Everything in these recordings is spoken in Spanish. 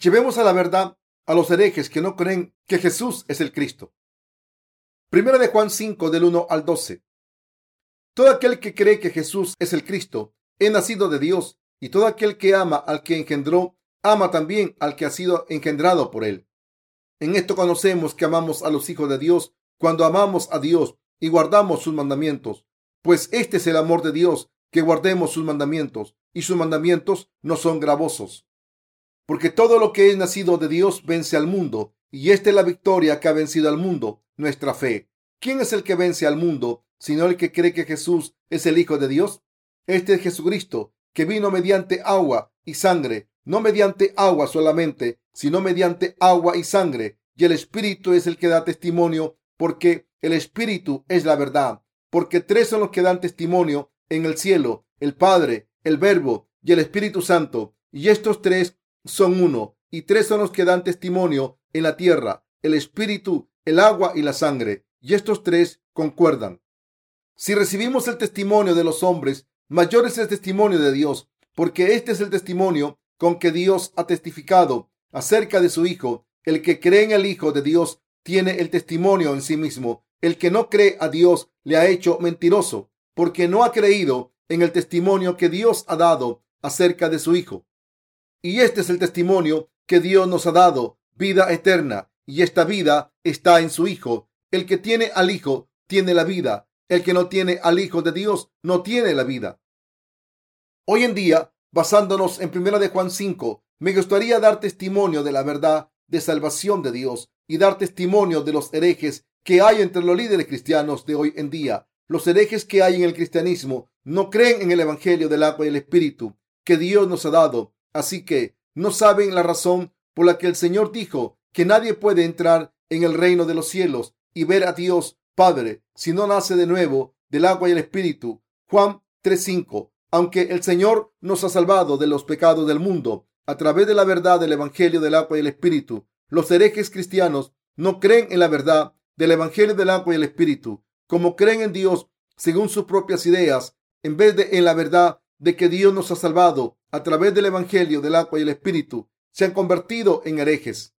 Llevemos a la verdad a los herejes que no creen que Jesús es el Cristo. Primera de Juan 5 del 1 al 12. Todo aquel que cree que Jesús es el Cristo es nacido de Dios y todo aquel que ama al que engendró ama también al que ha sido engendrado por él. En esto conocemos que amamos a los hijos de Dios cuando amamos a Dios y guardamos sus mandamientos, pues este es el amor de Dios, que guardemos sus mandamientos, y sus mandamientos no son gravosos. Porque todo lo que es nacido de Dios vence al mundo, y esta es la victoria que ha vencido al mundo, nuestra fe. ¿Quién es el que vence al mundo, sino el que cree que Jesús es el Hijo de Dios? Este es Jesucristo, que vino mediante agua y sangre, no mediante agua solamente, sino mediante agua y sangre. Y el Espíritu es el que da testimonio, porque el Espíritu es la verdad. Porque tres son los que dan testimonio en el cielo, el Padre, el Verbo y el Espíritu Santo. Y estos tres son uno. Y tres son los que dan testimonio en la tierra, el Espíritu, el agua y la sangre. Y estos tres concuerdan. Si recibimos el testimonio de los hombres, mayor es el testimonio de Dios, porque este es el testimonio con que Dios ha testificado acerca de su Hijo. El que cree en el Hijo de Dios tiene el testimonio en sí mismo. El que no cree a Dios le ha hecho mentiroso, porque no ha creído en el testimonio que Dios ha dado acerca de su Hijo. Y este es el testimonio que Dios nos ha dado, vida eterna, y esta vida está en su Hijo. El que tiene al Hijo tiene la vida. El que no tiene al Hijo de Dios no tiene la vida. Hoy en día basándonos en primera de Juan 5, me gustaría dar testimonio de la verdad de salvación de Dios y dar testimonio de los herejes que hay entre los líderes cristianos de hoy en día. Los herejes que hay en el cristianismo no creen en el Evangelio del agua y el Espíritu que Dios nos ha dado, así que no saben la razón por la que el Señor dijo que nadie puede entrar en el reino de los cielos y ver a Dios Padre si no nace de nuevo del agua y el Espíritu. Juan 3:5 aunque el Señor nos ha salvado de los pecados del mundo a través de la verdad del Evangelio del agua y el Espíritu, los herejes cristianos no creen en la verdad del Evangelio del agua y el Espíritu, como creen en Dios según sus propias ideas, en vez de en la verdad de que Dios nos ha salvado a través del Evangelio del agua y el Espíritu, se han convertido en herejes.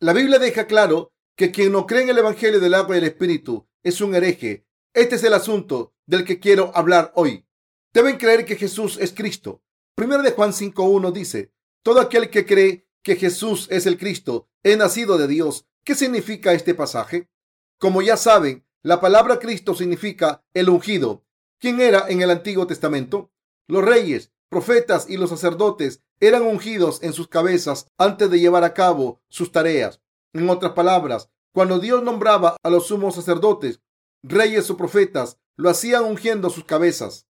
La Biblia deja claro que quien no cree en el Evangelio del agua y el Espíritu es un hereje. Este es el asunto del que quiero hablar hoy. Deben creer que Jesús es Cristo. Primero de Juan 5.1 dice, todo aquel que cree que Jesús es el Cristo es nacido de Dios. ¿Qué significa este pasaje? Como ya saben, la palabra Cristo significa el ungido. ¿Quién era en el Antiguo Testamento? Los reyes, profetas y los sacerdotes eran ungidos en sus cabezas antes de llevar a cabo sus tareas. En otras palabras, cuando Dios nombraba a los sumos sacerdotes, reyes o profetas, lo hacían ungiendo sus cabezas.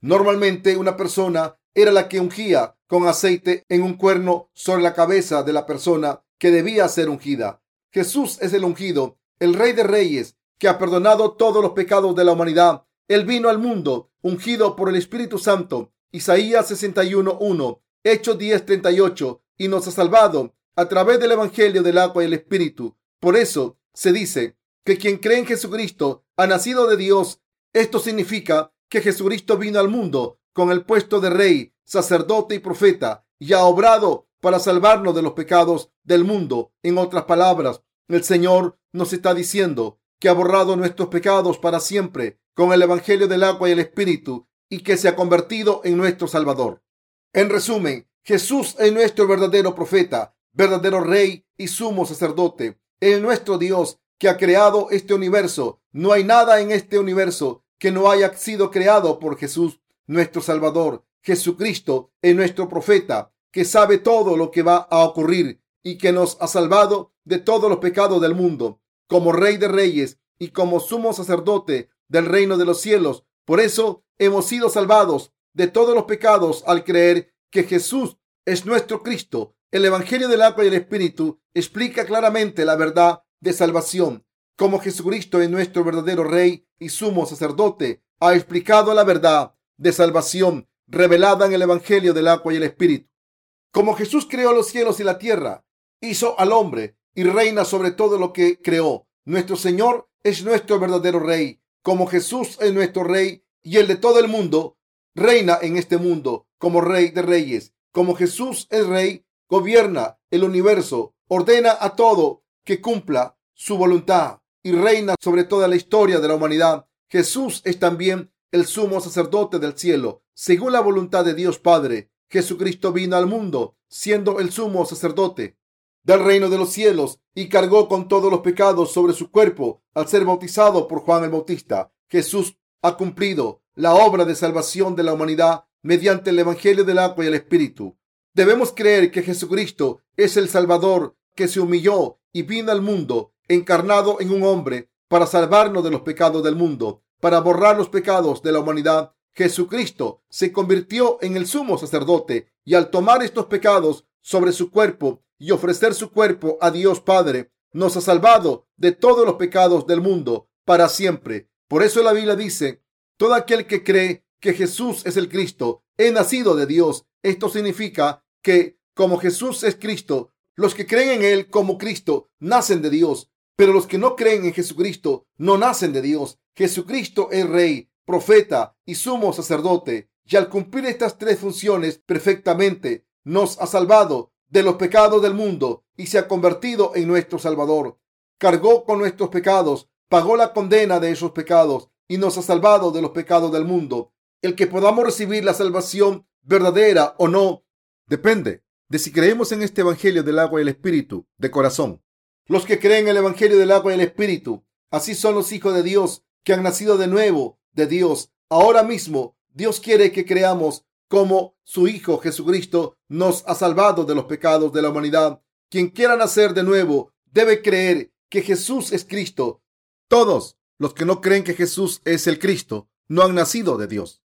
Normalmente una persona era la que ungía con aceite en un cuerno sobre la cabeza de la persona que debía ser ungida. Jesús es el ungido, el rey de reyes, que ha perdonado todos los pecados de la humanidad. Él vino al mundo ungido por el Espíritu Santo. Isaías 61.1, Hechos 10.38, y nos ha salvado a través del Evangelio del agua y el Espíritu. Por eso se dice que quien cree en Jesucristo ha nacido de Dios. Esto significa que Jesucristo vino al mundo con el puesto de rey, sacerdote y profeta y ha obrado para salvarnos de los pecados del mundo. En otras palabras, el Señor nos está diciendo que ha borrado nuestros pecados para siempre con el Evangelio del agua y el Espíritu y que se ha convertido en nuestro Salvador. En resumen, Jesús es nuestro verdadero profeta, verdadero rey y sumo sacerdote. Es nuestro Dios que ha creado este universo. No hay nada en este universo que no haya sido creado por Jesús, nuestro Salvador. Jesucristo es nuestro profeta, que sabe todo lo que va a ocurrir y que nos ha salvado de todos los pecados del mundo, como Rey de Reyes y como sumo sacerdote del reino de los cielos. Por eso hemos sido salvados de todos los pecados al creer que Jesús es nuestro Cristo. El Evangelio del agua y el Espíritu explica claramente la verdad de salvación como Jesucristo es nuestro verdadero Rey y sumo sacerdote, ha explicado la verdad de salvación revelada en el Evangelio del agua y el Espíritu. Como Jesús creó los cielos y la tierra, hizo al hombre y reina sobre todo lo que creó. Nuestro Señor es nuestro verdadero Rey. Como Jesús es nuestro Rey y el de todo el mundo, reina en este mundo como Rey de Reyes. Como Jesús es Rey gobierna el universo, ordena a todo que cumpla su voluntad y reina sobre toda la historia de la humanidad. Jesús es también el sumo sacerdote del cielo, según la voluntad de Dios Padre. Jesucristo vino al mundo siendo el sumo sacerdote del reino de los cielos y cargó con todos los pecados sobre su cuerpo al ser bautizado por Juan el Bautista. Jesús ha cumplido la obra de salvación de la humanidad mediante el Evangelio del agua y el Espíritu. Debemos creer que Jesucristo es el Salvador que se humilló y vino al mundo encarnado en un hombre para salvarnos de los pecados del mundo, para borrar los pecados de la humanidad. Jesucristo se convirtió en el sumo sacerdote y al tomar estos pecados sobre su cuerpo y ofrecer su cuerpo a Dios Padre, nos ha salvado de todos los pecados del mundo para siempre. Por eso la Biblia dice, todo aquel que cree que Jesús es el Cristo, he nacido de Dios. Esto significa que como Jesús es Cristo, los que creen en Él como Cristo nacen de Dios, pero los que no creen en Jesucristo no nacen de Dios. Jesucristo es Rey, profeta y sumo sacerdote, y al cumplir estas tres funciones perfectamente, nos ha salvado de los pecados del mundo y se ha convertido en nuestro Salvador. Cargó con nuestros pecados, pagó la condena de esos pecados y nos ha salvado de los pecados del mundo. El que podamos recibir la salvación verdadera o no depende de si creemos en este Evangelio del agua y el Espíritu de corazón. Los que creen en el Evangelio del agua y el Espíritu, así son los hijos de Dios que han nacido de nuevo de Dios. Ahora mismo Dios quiere que creamos como su Hijo Jesucristo nos ha salvado de los pecados de la humanidad. Quien quiera nacer de nuevo debe creer que Jesús es Cristo. Todos los que no creen que Jesús es el Cristo no han nacido de Dios.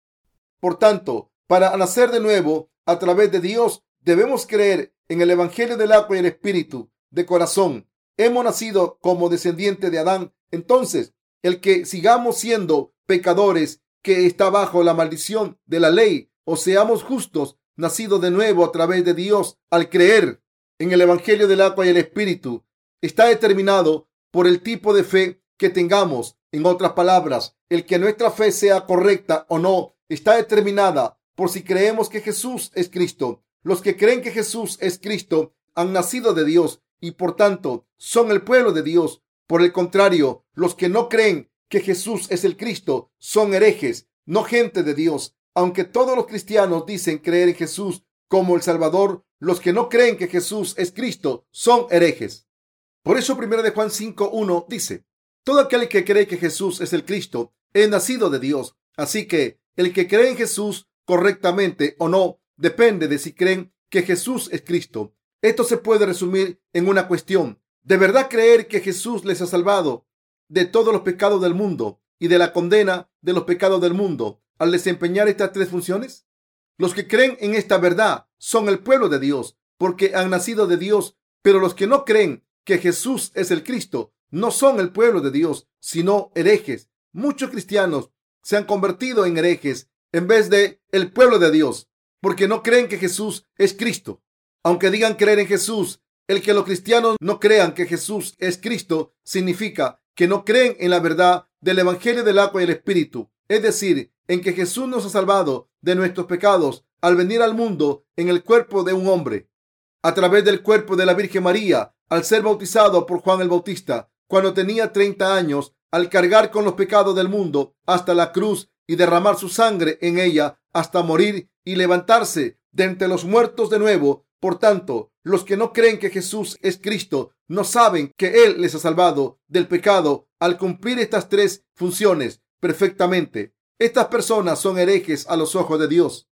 Por tanto, para nacer de nuevo a través de Dios, debemos creer en el Evangelio del agua y el Espíritu de corazón. Hemos nacido como descendiente de Adán. Entonces, el que sigamos siendo pecadores que está bajo la maldición de la ley o seamos justos, nacidos de nuevo a través de Dios al creer en el Evangelio del agua y el Espíritu, está determinado por el tipo de fe que tengamos. En otras palabras, el que nuestra fe sea correcta o no está determinada por si creemos que Jesús es Cristo. Los que creen que Jesús es Cristo han nacido de Dios y por tanto son el pueblo de Dios. Por el contrario, los que no creen que Jesús es el Cristo son herejes, no gente de Dios. Aunque todos los cristianos dicen creer en Jesús como el Salvador, los que no creen que Jesús es Cristo son herejes. Por eso 1 de Juan 5.1 dice, todo aquel que cree que Jesús es el Cristo es nacido de Dios. Así que el que cree en Jesús correctamente o no depende de si creen que Jesús es Cristo. Esto se puede resumir en una cuestión. ¿De verdad creer que Jesús les ha salvado de todos los pecados del mundo y de la condena de los pecados del mundo al desempeñar estas tres funciones? Los que creen en esta verdad son el pueblo de Dios porque han nacido de Dios, pero los que no creen que Jesús es el Cristo no son el pueblo de Dios, sino herejes. Muchos cristianos se han convertido en herejes en vez de el pueblo de Dios, porque no creen que Jesús es Cristo. Aunque digan creer en Jesús, el que los cristianos no crean que Jesús es Cristo significa que no creen en la verdad del Evangelio del agua y el Espíritu, es decir, en que Jesús nos ha salvado de nuestros pecados al venir al mundo en el cuerpo de un hombre, a través del cuerpo de la Virgen María, al ser bautizado por Juan el Bautista, cuando tenía 30 años, al cargar con los pecados del mundo hasta la cruz y derramar su sangre en ella hasta morir y levantarse de entre los muertos de nuevo. Por tanto, los que no creen que Jesús es Cristo no saben que Él les ha salvado del pecado al cumplir estas tres funciones perfectamente. Estas personas son herejes a los ojos de Dios.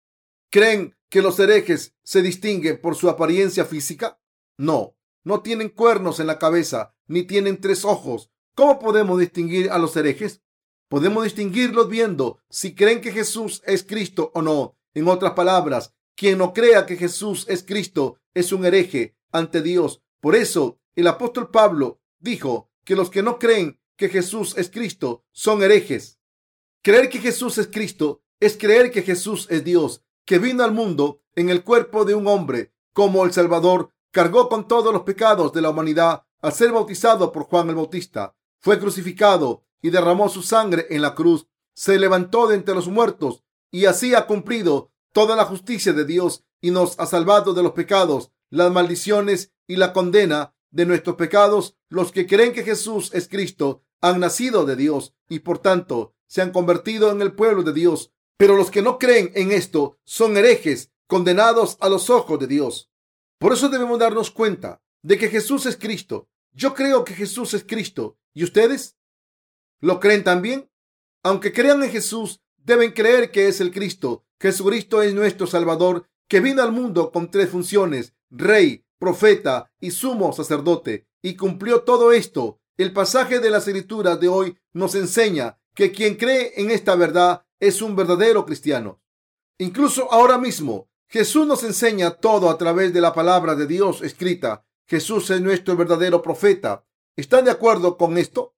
¿Creen que los herejes se distinguen por su apariencia física? No, no tienen cuernos en la cabeza ni tienen tres ojos. ¿Cómo podemos distinguir a los herejes? Podemos distinguirlos viendo si creen que Jesús es Cristo o no. En otras palabras, quien no crea que Jesús es Cristo es un hereje ante Dios. Por eso, el apóstol Pablo dijo que los que no creen que Jesús es Cristo son herejes. Creer que Jesús es Cristo es creer que Jesús es Dios, que vino al mundo en el cuerpo de un hombre como el Salvador, cargó con todos los pecados de la humanidad al ser bautizado por Juan el Bautista, fue crucificado y derramó su sangre en la cruz, se levantó de entre los muertos y así ha cumplido toda la justicia de Dios y nos ha salvado de los pecados las maldiciones y la condena de nuestros pecados. Los que creen que Jesús es Cristo han nacido de Dios y por tanto se han convertido en el pueblo de Dios. Pero los que no creen en esto son herejes, condenados a los ojos de Dios. Por eso debemos darnos cuenta de que Jesús es Cristo. Yo creo que Jesús es Cristo. ¿Y ustedes? ¿Lo creen también? Aunque crean en Jesús, deben creer que es el Cristo. Jesucristo es nuestro Salvador, que vino al mundo con tres funciones, rey, profeta y sumo sacerdote, y cumplió todo esto. El pasaje de las escrituras de hoy nos enseña que quien cree en esta verdad es un verdadero cristiano. Incluso ahora mismo, Jesús nos enseña todo a través de la palabra de Dios escrita. Jesús es nuestro verdadero profeta. ¿Están de acuerdo con esto?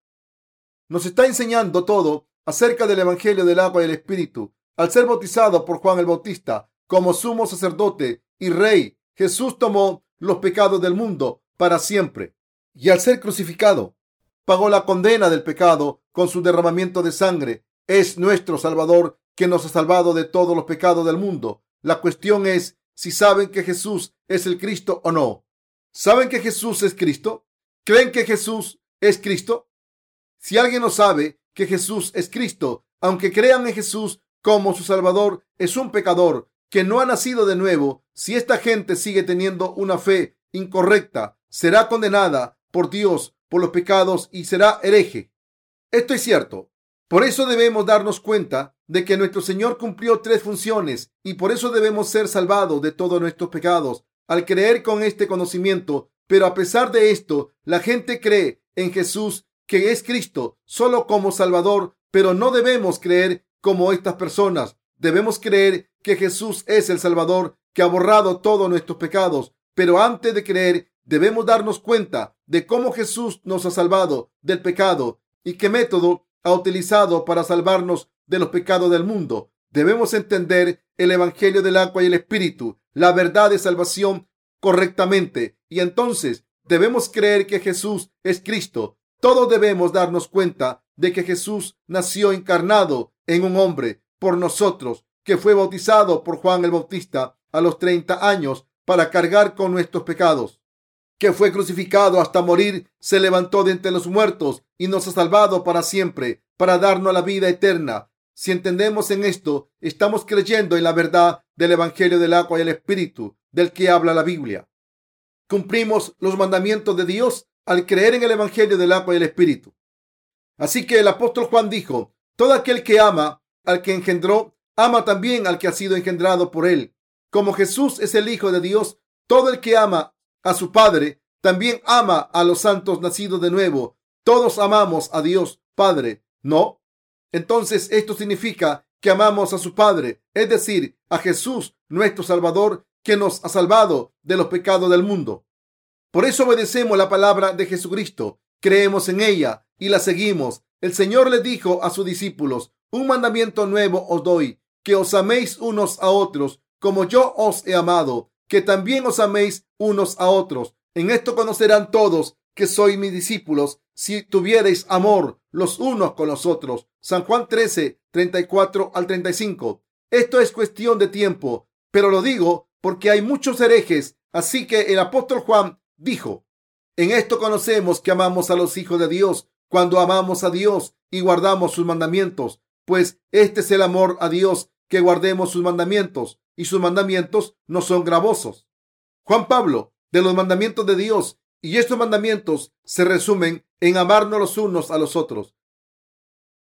Nos está enseñando todo acerca del Evangelio del agua y el Espíritu. Al ser bautizado por Juan el Bautista como sumo sacerdote y rey, Jesús tomó los pecados del mundo para siempre. Y al ser crucificado, pagó la condena del pecado con su derramamiento de sangre. Es nuestro Salvador que nos ha salvado de todos los pecados del mundo. La cuestión es si saben que Jesús es el Cristo o no. ¿Saben que Jesús es Cristo? ¿Creen que Jesús es Cristo? Si alguien no sabe que Jesús es Cristo, aunque crean en Jesús como su Salvador, es un pecador que no ha nacido de nuevo. Si esta gente sigue teniendo una fe incorrecta, será condenada por Dios por los pecados y será hereje. Esto es cierto. Por eso debemos darnos cuenta de que nuestro Señor cumplió tres funciones y por eso debemos ser salvados de todos nuestros pecados al creer con este conocimiento. Pero a pesar de esto, la gente cree en Jesús que es Cristo solo como Salvador, pero no debemos creer como estas personas. Debemos creer que Jesús es el Salvador que ha borrado todos nuestros pecados. Pero antes de creer, debemos darnos cuenta de cómo Jesús nos ha salvado del pecado y qué método ha utilizado para salvarnos de los pecados del mundo. Debemos entender el Evangelio del agua y el Espíritu, la verdad de salvación correctamente. Y entonces debemos creer que Jesús es Cristo. Todos debemos darnos cuenta de que Jesús nació encarnado en un hombre por nosotros, que fue bautizado por Juan el Bautista a los 30 años para cargar con nuestros pecados que fue crucificado hasta morir, se levantó de entre los muertos y nos ha salvado para siempre, para darnos la vida eterna. Si entendemos en esto, estamos creyendo en la verdad del Evangelio del agua y el Espíritu, del que habla la Biblia. Cumplimos los mandamientos de Dios al creer en el Evangelio del agua y el Espíritu. Así que el apóstol Juan dijo, todo aquel que ama al que engendró, ama también al que ha sido engendrado por él. Como Jesús es el Hijo de Dios, todo el que ama a su Padre, también ama a los santos nacidos de nuevo. Todos amamos a Dios Padre, ¿no? Entonces esto significa que amamos a su Padre, es decir, a Jesús, nuestro Salvador, que nos ha salvado de los pecados del mundo. Por eso obedecemos la palabra de Jesucristo, creemos en ella y la seguimos. El Señor le dijo a sus discípulos, un mandamiento nuevo os doy, que os améis unos a otros como yo os he amado que también os améis unos a otros. En esto conocerán todos que sois mis discípulos si tuviereis amor los unos con los otros. San Juan 13, 34 al 35. Esto es cuestión de tiempo, pero lo digo porque hay muchos herejes. Así que el apóstol Juan dijo, en esto conocemos que amamos a los hijos de Dios cuando amamos a Dios y guardamos sus mandamientos, pues este es el amor a Dios, que guardemos sus mandamientos y sus mandamientos no son gravosos. Juan Pablo, de los mandamientos de Dios, y estos mandamientos se resumen en amarnos los unos a los otros.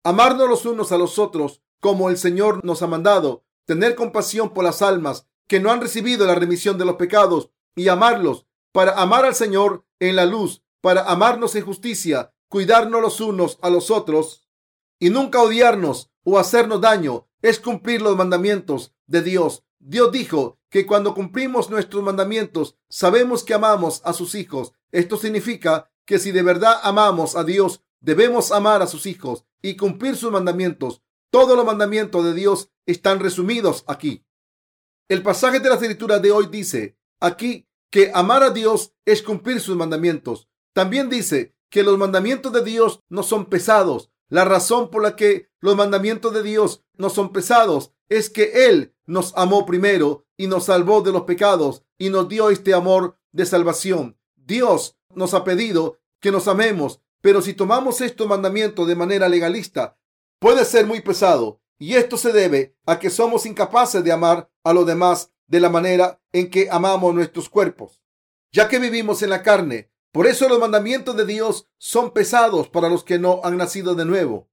Amarnos los unos a los otros como el Señor nos ha mandado, tener compasión por las almas que no han recibido la remisión de los pecados y amarlos para amar al Señor en la luz, para amarnos en justicia, cuidarnos los unos a los otros y nunca odiarnos o hacernos daño, es cumplir los mandamientos de Dios Dios dijo que cuando cumplimos nuestros mandamientos, sabemos que amamos a sus hijos. Esto significa que si de verdad amamos a Dios, debemos amar a sus hijos y cumplir sus mandamientos. Todos los mandamientos de Dios están resumidos aquí. El pasaje de la escritura de hoy dice aquí que amar a Dios es cumplir sus mandamientos. También dice que los mandamientos de Dios no son pesados. La razón por la que los mandamientos de Dios no son pesados es que Él nos amó primero y nos salvó de los pecados y nos dio este amor de salvación. Dios nos ha pedido que nos amemos, pero si tomamos estos mandamientos de manera legalista, puede ser muy pesado. Y esto se debe a que somos incapaces de amar a los demás de la manera en que amamos nuestros cuerpos, ya que vivimos en la carne. Por eso los mandamientos de Dios son pesados para los que no han nacido de nuevo.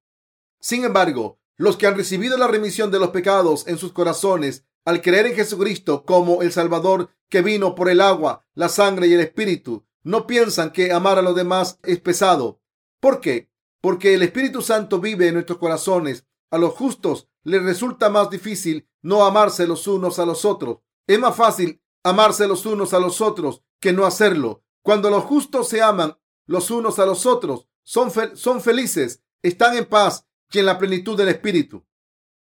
Sin embargo, los que han recibido la remisión de los pecados en sus corazones al creer en Jesucristo como el Salvador que vino por el agua, la sangre y el Espíritu, no piensan que amar a los demás es pesado. ¿Por qué? Porque el Espíritu Santo vive en nuestros corazones. A los justos les resulta más difícil no amarse los unos a los otros. Es más fácil amarse los unos a los otros que no hacerlo. Cuando los justos se aman los unos a los otros, son, son felices, están en paz y en la plenitud del Espíritu.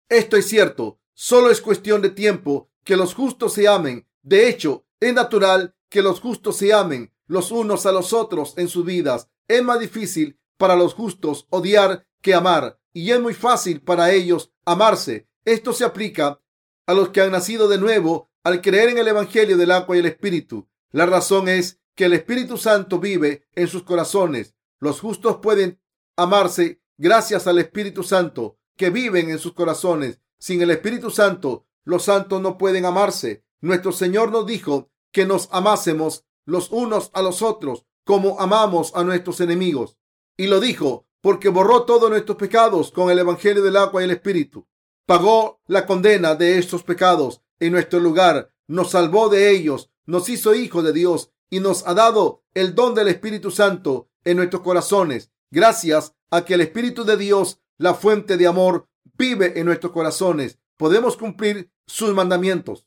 Esto es cierto, solo es cuestión de tiempo que los justos se amen. De hecho, es natural que los justos se amen los unos a los otros en sus vidas. Es más difícil para los justos odiar que amar y es muy fácil para ellos amarse. Esto se aplica a los que han nacido de nuevo al creer en el Evangelio del agua y el Espíritu. La razón es que el Espíritu Santo vive en sus corazones. Los justos pueden amarse gracias al Espíritu Santo que viven en sus corazones. Sin el Espíritu Santo, los santos no pueden amarse. Nuestro Señor nos dijo que nos amásemos los unos a los otros como amamos a nuestros enemigos. Y lo dijo porque borró todos nuestros pecados con el Evangelio del agua y el Espíritu. Pagó la condena de estos pecados en nuestro lugar, nos salvó de ellos, nos hizo hijos de Dios y nos ha dado el don del Espíritu Santo en nuestros corazones. Gracias a que el Espíritu de Dios, la fuente de amor, vive en nuestros corazones, podemos cumplir sus mandamientos.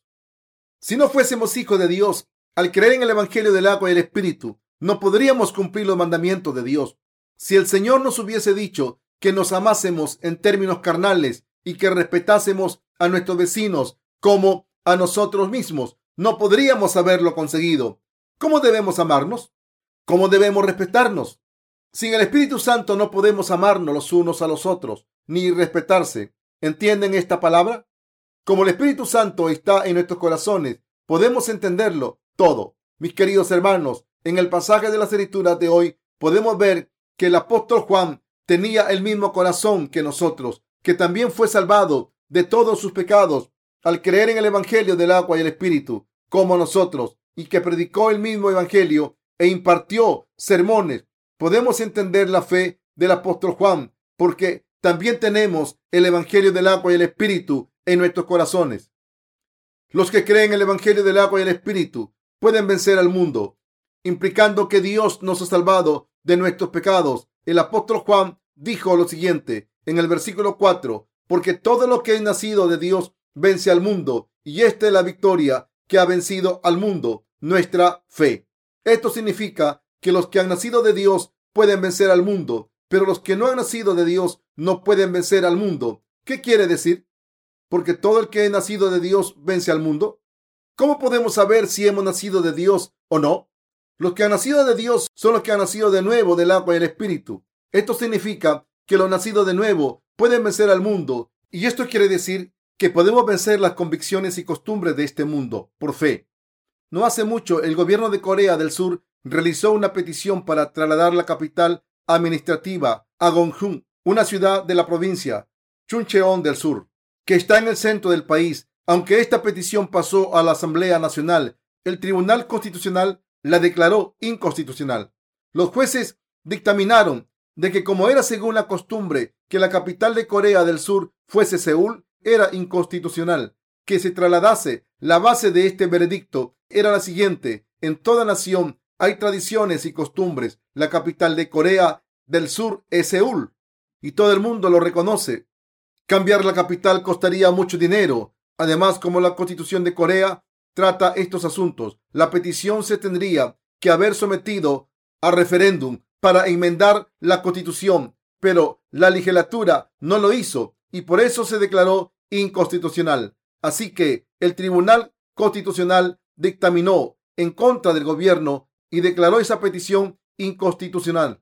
Si no fuésemos hijos de Dios, al creer en el Evangelio del agua y el Espíritu, no podríamos cumplir los mandamientos de Dios. Si el Señor nos hubiese dicho que nos amásemos en términos carnales y que respetásemos a nuestros vecinos como a nosotros mismos, no podríamos haberlo conseguido. ¿Cómo debemos amarnos? ¿Cómo debemos respetarnos? Sin el Espíritu Santo no podemos amarnos los unos a los otros, ni respetarse. ¿Entienden esta palabra? Como el Espíritu Santo está en nuestros corazones, podemos entenderlo todo. Mis queridos hermanos, en el pasaje de las escrituras de hoy podemos ver que el apóstol Juan tenía el mismo corazón que nosotros, que también fue salvado de todos sus pecados al creer en el Evangelio del agua y el Espíritu, como nosotros, y que predicó el mismo Evangelio e impartió sermones. Podemos entender la fe del apóstol Juan porque también tenemos el Evangelio del agua y el Espíritu en nuestros corazones. Los que creen en el Evangelio del agua y el Espíritu pueden vencer al mundo, implicando que Dios nos ha salvado de nuestros pecados. El apóstol Juan dijo lo siguiente en el versículo 4, porque todo lo que es nacido de Dios vence al mundo, y esta es la victoria que ha vencido al mundo, nuestra fe. Esto significa que los que han nacido de Dios pueden vencer al mundo, pero los que no han nacido de Dios no pueden vencer al mundo. ¿Qué quiere decir? Porque todo el que es nacido de Dios vence al mundo. ¿Cómo podemos saber si hemos nacido de Dios o no? Los que han nacido de Dios son los que han nacido de nuevo del agua y el Espíritu. Esto significa que los nacidos de nuevo pueden vencer al mundo. Y esto quiere decir que podemos vencer las convicciones y costumbres de este mundo por fe. No hace mucho, el gobierno de Corea del Sur realizó una petición para trasladar la capital administrativa a Gongsun, una ciudad de la provincia Chuncheon del Sur, que está en el centro del país. Aunque esta petición pasó a la Asamblea Nacional, el Tribunal Constitucional la declaró inconstitucional. Los jueces dictaminaron de que como era según la costumbre que la capital de Corea del Sur fuese Seúl, era inconstitucional que se trasladase. La base de este veredicto era la siguiente. En toda nación hay tradiciones y costumbres. La capital de Corea del Sur es Seúl y todo el mundo lo reconoce. Cambiar la capital costaría mucho dinero. Además, como la constitución de Corea trata estos asuntos, la petición se tendría que haber sometido a referéndum para enmendar la constitución, pero la legislatura no lo hizo y por eso se declaró inconstitucional. Así que el Tribunal Constitucional dictaminó en contra del gobierno y declaró esa petición inconstitucional.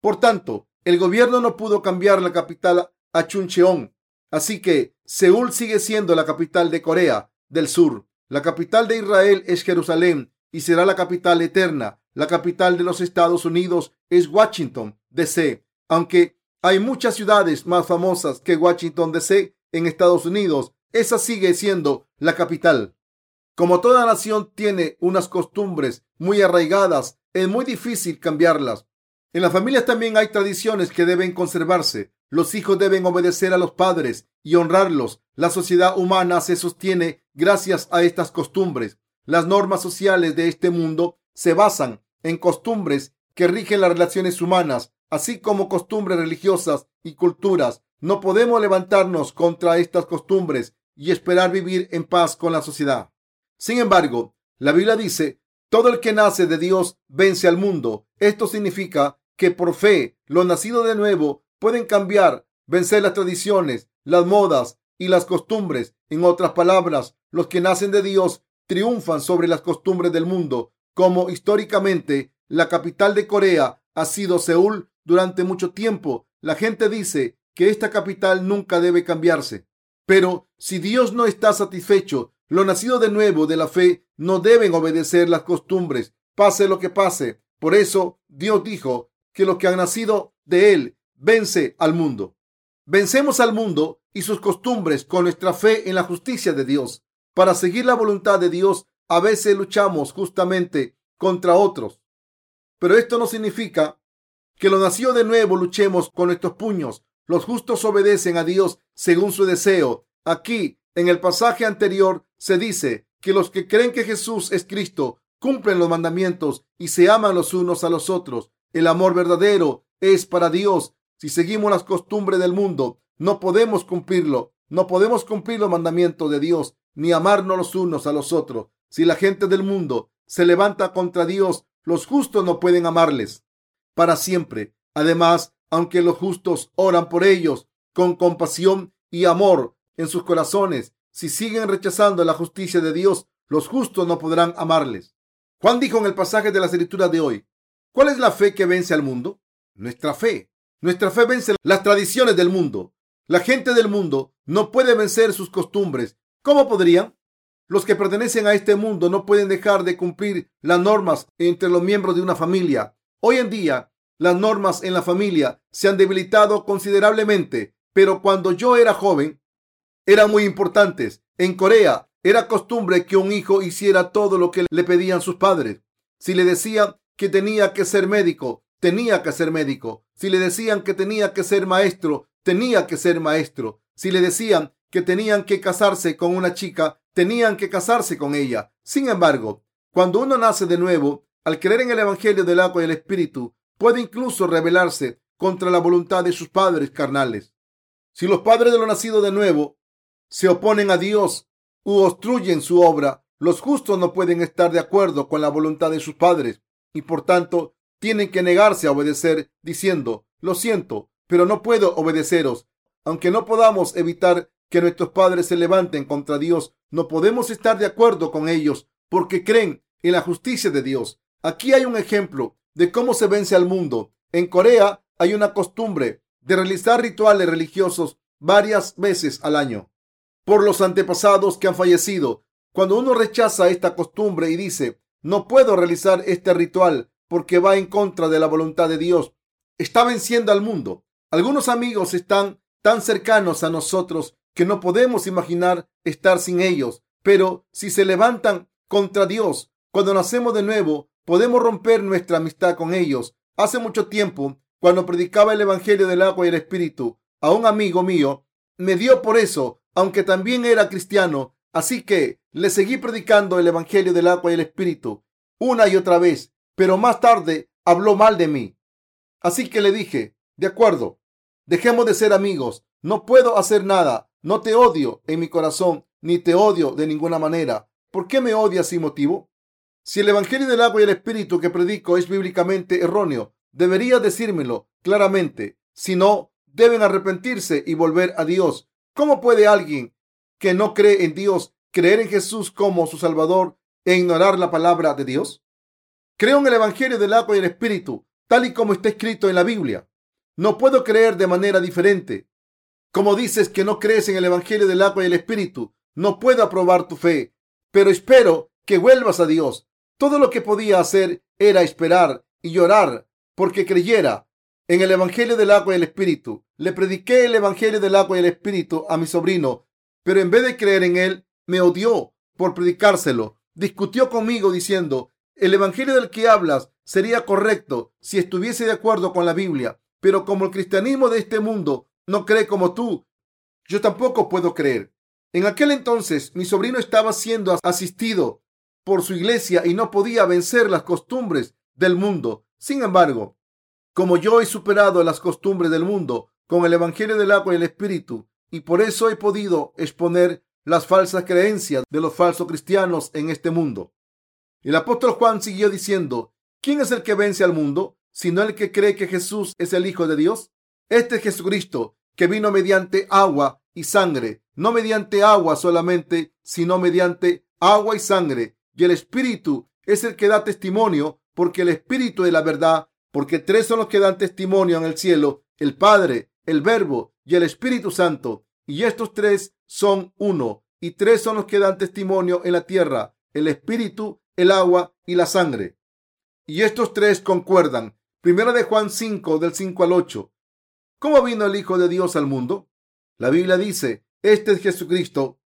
Por tanto, el gobierno no pudo cambiar la capital a Chuncheon. Así que Seúl sigue siendo la capital de Corea del Sur. La capital de Israel es Jerusalén y será la capital eterna. La capital de los Estados Unidos es Washington, D.C. Aunque hay muchas ciudades más famosas que Washington, D.C. en Estados Unidos, esa sigue siendo la capital. Como toda nación tiene unas costumbres muy arraigadas, es muy difícil cambiarlas. En las familias también hay tradiciones que deben conservarse. Los hijos deben obedecer a los padres y honrarlos. La sociedad humana se sostiene gracias a estas costumbres. Las normas sociales de este mundo se basan en costumbres que rigen las relaciones humanas, así como costumbres religiosas y culturas. No podemos levantarnos contra estas costumbres y esperar vivir en paz con la sociedad. Sin embargo, la Biblia dice, todo el que nace de Dios vence al mundo. Esto significa que por fe los nacidos de nuevo pueden cambiar, vencer las tradiciones, las modas y las costumbres. En otras palabras, los que nacen de Dios triunfan sobre las costumbres del mundo, como históricamente la capital de Corea ha sido Seúl durante mucho tiempo. La gente dice que esta capital nunca debe cambiarse. Pero si Dios no está satisfecho, los nacidos de nuevo de la fe no deben obedecer las costumbres, pase lo que pase. Por eso Dios dijo que los que han nacido de Él vence al mundo. Vencemos al mundo y sus costumbres con nuestra fe en la justicia de Dios. Para seguir la voluntad de Dios, a veces luchamos justamente contra otros. Pero esto no significa que los nacidos de nuevo luchemos con nuestros puños los justos obedecen a Dios según su deseo. Aquí, en el pasaje anterior, se dice que los que creen que Jesús es Cristo cumplen los mandamientos y se aman los unos a los otros. El amor verdadero es para Dios. Si seguimos las costumbres del mundo, no podemos cumplirlo. No podemos cumplir los mandamientos de Dios ni amarnos los unos a los otros. Si la gente del mundo se levanta contra Dios, los justos no pueden amarles para siempre. Además, aunque los justos oran por ellos con compasión y amor en sus corazones, si siguen rechazando la justicia de Dios, los justos no podrán amarles. Juan dijo en el pasaje de la escritura de hoy, ¿cuál es la fe que vence al mundo? Nuestra fe. Nuestra fe vence las tradiciones del mundo. La gente del mundo no puede vencer sus costumbres. ¿Cómo podrían? Los que pertenecen a este mundo no pueden dejar de cumplir las normas entre los miembros de una familia. Hoy en día, las normas en la familia se han debilitado considerablemente, pero cuando yo era joven eran muy importantes. En Corea era costumbre que un hijo hiciera todo lo que le pedían sus padres. Si le decían que tenía que ser médico, tenía que ser médico. Si le decían que tenía que ser maestro, tenía que ser maestro. Si le decían que tenían que casarse con una chica, tenían que casarse con ella. Sin embargo, cuando uno nace de nuevo, al creer en el Evangelio del agua y el Espíritu, puede incluso rebelarse contra la voluntad de sus padres carnales. Si los padres de lo nacido de nuevo se oponen a Dios u obstruyen su obra, los justos no pueden estar de acuerdo con la voluntad de sus padres y por tanto tienen que negarse a obedecer diciendo, lo siento, pero no puedo obedeceros. Aunque no podamos evitar que nuestros padres se levanten contra Dios, no podemos estar de acuerdo con ellos porque creen en la justicia de Dios. Aquí hay un ejemplo de cómo se vence al mundo. En Corea hay una costumbre de realizar rituales religiosos varias veces al año por los antepasados que han fallecido. Cuando uno rechaza esta costumbre y dice, no puedo realizar este ritual porque va en contra de la voluntad de Dios, está venciendo al mundo. Algunos amigos están tan cercanos a nosotros que no podemos imaginar estar sin ellos, pero si se levantan contra Dios cuando nacemos de nuevo, podemos romper nuestra amistad con ellos. Hace mucho tiempo, cuando predicaba el Evangelio del agua y el Espíritu a un amigo mío, me dio por eso, aunque también era cristiano, así que le seguí predicando el Evangelio del agua y el Espíritu una y otra vez, pero más tarde habló mal de mí. Así que le dije, de acuerdo, dejemos de ser amigos, no puedo hacer nada, no te odio en mi corazón, ni te odio de ninguna manera. ¿Por qué me odias sin motivo? Si el Evangelio del agua y el Espíritu que predico es bíblicamente erróneo, debería decírmelo claramente. Si no, deben arrepentirse y volver a Dios. ¿Cómo puede alguien que no cree en Dios creer en Jesús como su Salvador e ignorar la palabra de Dios? Creo en el Evangelio del agua y el Espíritu, tal y como está escrito en la Biblia. No puedo creer de manera diferente. Como dices que no crees en el Evangelio del agua y el Espíritu, no puedo aprobar tu fe, pero espero que vuelvas a Dios Todo lo que podía hacer era esperar y llorar porque creyera en el Evangelio del agua y el Espíritu. Le prediqué el Evangelio del agua y el Espíritu a mi sobrino, pero en vez de creer en él, me odió por predicárselo. Discutió conmigo diciendo, el Evangelio del que hablas sería correcto si estuviese de acuerdo con la Biblia, pero como el cristianismo de este mundo no cree como tú, yo tampoco puedo creer. En aquel entonces mi sobrino estaba siendo asistido por su iglesia y no podía vencer las costumbres del mundo. Sin embargo, como yo he superado las costumbres del mundo con el Evangelio del agua y el Espíritu, y por eso he podido exponer las falsas creencias de los falsos cristianos en este mundo. El apóstol Juan siguió diciendo, ¿quién es el que vence al mundo? Sino el que cree que Jesús es el Hijo de Dios. Este es Jesucristo, que vino mediante agua y sangre, no mediante agua solamente, sino mediante agua y sangre, y el Espíritu es el que da testimonio, porque el Espíritu de la verdad, porque tres son los que dan testimonio en el cielo, el Padre, el Verbo y el Espíritu Santo. Y estos tres son uno, y tres son los que dan testimonio en la tierra, el Espíritu, el agua y la sangre. Y estos tres concuerdan. Primera de Juan 5, del 5 al 8. ¿Cómo vino el Hijo de Dios al mundo? La Biblia dice, este es Jesucristo,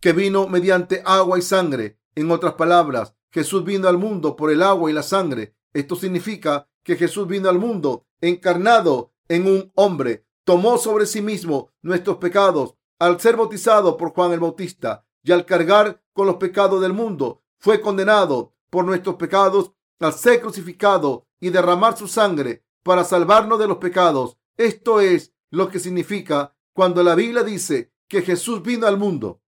que vino mediante agua y sangre, en otras palabras, Jesús vino al mundo por el agua y la sangre. Esto significa que Jesús vino al mundo encarnado en un hombre, tomó sobre sí mismo nuestros pecados al ser bautizado por Juan el Bautista y al cargar con los pecados del mundo, fue condenado por nuestros pecados al ser crucificado y derramar su sangre para salvarnos de los pecados. Esto es lo que significa cuando la Biblia dice que Jesús vino al mundo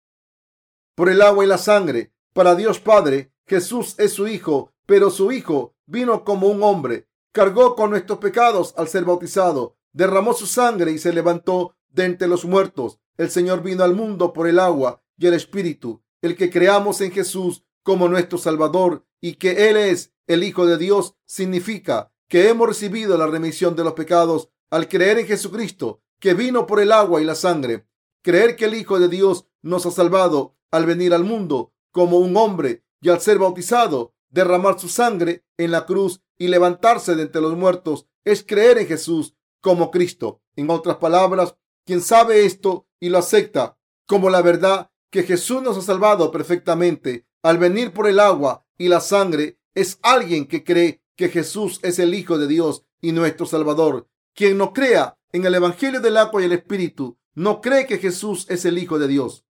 por el agua y la sangre. Para Dios Padre, Jesús es su Hijo, pero su Hijo vino como un hombre, cargó con nuestros pecados al ser bautizado, derramó su sangre y se levantó de entre los muertos. El Señor vino al mundo por el agua y el Espíritu. El que creamos en Jesús como nuestro Salvador y que Él es el Hijo de Dios significa que hemos recibido la remisión de los pecados al creer en Jesucristo, que vino por el agua y la sangre. Creer que el Hijo de Dios nos ha salvado al venir al mundo como un hombre y al ser bautizado, derramar su sangre en la cruz y levantarse de entre los muertos es creer en Jesús como Cristo. En otras palabras, quien sabe esto y lo acepta como la verdad que Jesús nos ha salvado perfectamente al venir por el agua y la sangre es alguien que cree que Jesús es el Hijo de Dios y nuestro Salvador. Quien no crea en el Evangelio del agua y el Espíritu no cree que Jesús es el Hijo de Dios.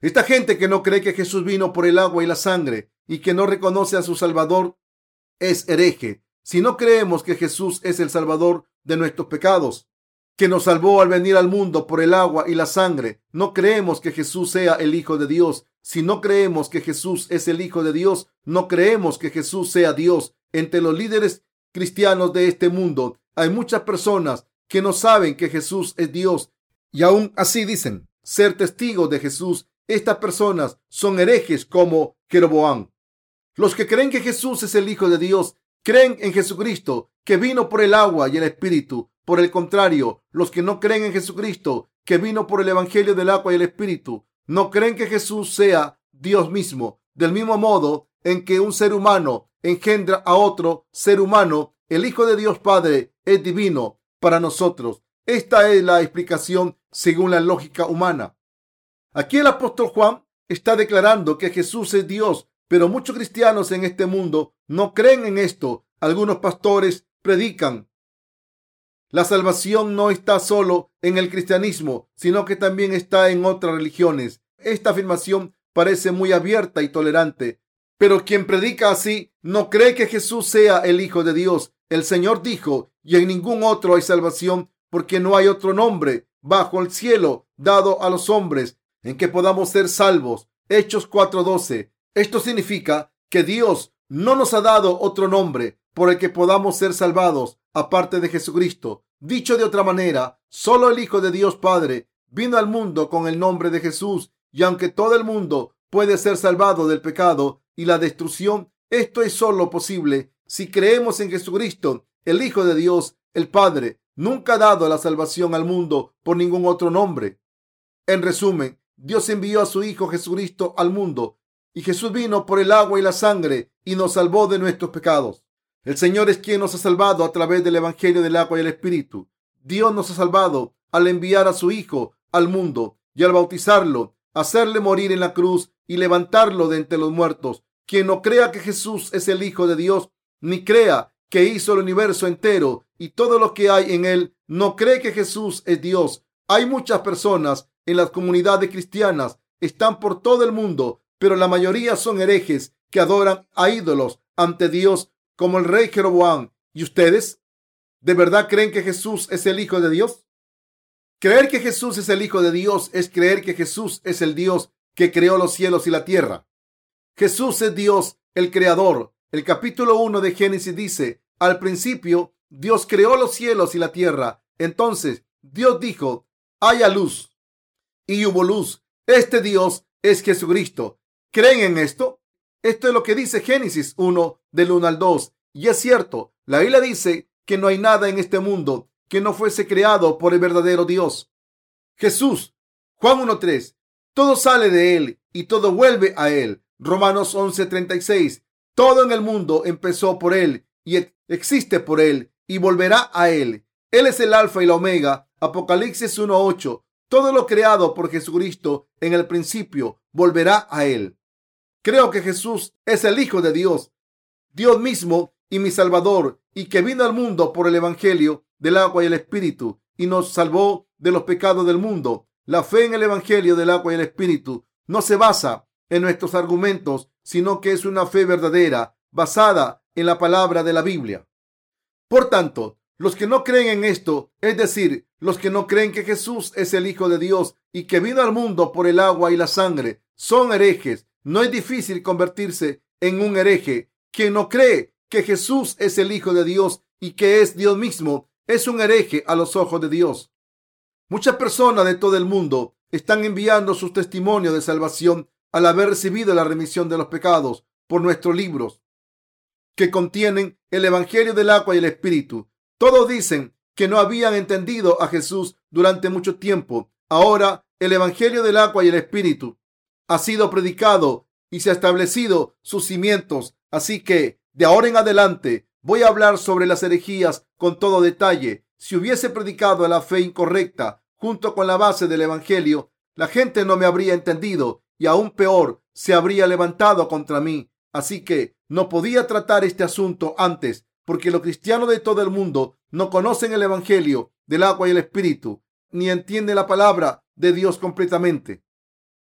Esta gente que no cree que Jesús vino por el agua y la sangre y que no reconoce a su Salvador es hereje. Si no creemos que Jesús es el Salvador de nuestros pecados, que nos salvó al venir al mundo por el agua y la sangre, no creemos que Jesús sea el Hijo de Dios. Si no creemos que Jesús es el Hijo de Dios, no creemos que Jesús sea Dios. Entre los líderes cristianos de este mundo hay muchas personas que no saben que Jesús es Dios y aún así dicen ser testigos de Jesús estas personas son herejes como Jeroboam. Los que creen que Jesús es el Hijo de Dios creen en Jesucristo, que vino por el agua y el Espíritu. Por el contrario, los que no creen en Jesucristo, que vino por el Evangelio del agua y el Espíritu, no creen que Jesús sea Dios mismo. Del mismo modo en que un ser humano engendra a otro ser humano, el Hijo de Dios Padre es divino para nosotros. Esta es la explicación según la lógica humana. Aquí el apóstol Juan está declarando que Jesús es Dios, pero muchos cristianos en este mundo no creen en esto. Algunos pastores predican. La salvación no está solo en el cristianismo, sino que también está en otras religiones. Esta afirmación parece muy abierta y tolerante, pero quien predica así no cree que Jesús sea el Hijo de Dios. El Señor dijo, y en ningún otro hay salvación, porque no hay otro nombre bajo el cielo dado a los hombres en que podamos ser salvos. Hechos 4:12. Esto significa que Dios no nos ha dado otro nombre por el que podamos ser salvados aparte de Jesucristo. Dicho de otra manera, solo el Hijo de Dios Padre vino al mundo con el nombre de Jesús y aunque todo el mundo puede ser salvado del pecado y la destrucción, esto es solo posible si creemos en Jesucristo, el Hijo de Dios, el Padre. Nunca ha dado la salvación al mundo por ningún otro nombre. En resumen, Dios envió a su Hijo Jesucristo al mundo y Jesús vino por el agua y la sangre y nos salvó de nuestros pecados. El Señor es quien nos ha salvado a través del Evangelio del agua y el Espíritu. Dios nos ha salvado al enviar a su Hijo al mundo y al bautizarlo, hacerle morir en la cruz y levantarlo de entre los muertos. Quien no crea que Jesús es el Hijo de Dios, ni crea que hizo el universo entero y todo lo que hay en él, no cree que Jesús es Dios. Hay muchas personas en las comunidades cristianas, están por todo el mundo, pero la mayoría son herejes que adoran a ídolos ante Dios como el rey Jeroboam. ¿Y ustedes? ¿De verdad creen que Jesús es el Hijo de Dios? Creer que Jesús es el Hijo de Dios es creer que Jesús es el Dios que creó los cielos y la tierra. Jesús es Dios, el Creador. El capítulo 1 de Génesis dice, al principio Dios creó los cielos y la tierra. Entonces Dios dijo, haya luz. Y hubo luz. Este Dios es Jesucristo. ¿Creen en esto? Esto es lo que dice Génesis 1 del 1 al 2. Y es cierto, la Biblia dice que no hay nada en este mundo que no fuese creado por el verdadero Dios. Jesús, Juan 1.3, todo sale de Él y todo vuelve a Él. Romanos 11.36, todo en el mundo empezó por Él y existe por Él y volverá a Él. Él es el alfa y la omega. Apocalipsis 1.8, todo lo creado por Jesucristo en el principio volverá a Él. Creo que Jesús es el Hijo de Dios, Dios mismo y mi Salvador, y que vino al mundo por el Evangelio del agua y el Espíritu, y nos salvó de los pecados del mundo. La fe en el Evangelio del agua y el Espíritu no se basa en nuestros argumentos, sino que es una fe verdadera, basada en la palabra de la Biblia. Por tanto, los que no creen en esto, es decir, los que no creen que Jesús es el Hijo de Dios y que vino al mundo por el agua y la sangre, son herejes. No es difícil convertirse en un hereje. Quien no cree que Jesús es el Hijo de Dios y que es Dios mismo, es un hereje a los ojos de Dios. Muchas personas de todo el mundo están enviando sus testimonios de salvación al haber recibido la remisión de los pecados por nuestros libros que contienen el Evangelio del agua y el Espíritu. Todos dicen que no habían entendido a Jesús durante mucho tiempo. Ahora el Evangelio del agua y el Espíritu ha sido predicado y se ha establecido sus cimientos. Así que de ahora en adelante voy a hablar sobre las herejías con todo detalle. Si hubiese predicado la fe incorrecta junto con la base del Evangelio, la gente no me habría entendido y aún peor, se habría levantado contra mí. Así que no podía tratar este asunto antes porque los cristianos de todo el mundo no conocen el Evangelio del agua y el Espíritu, ni entienden la palabra de Dios completamente.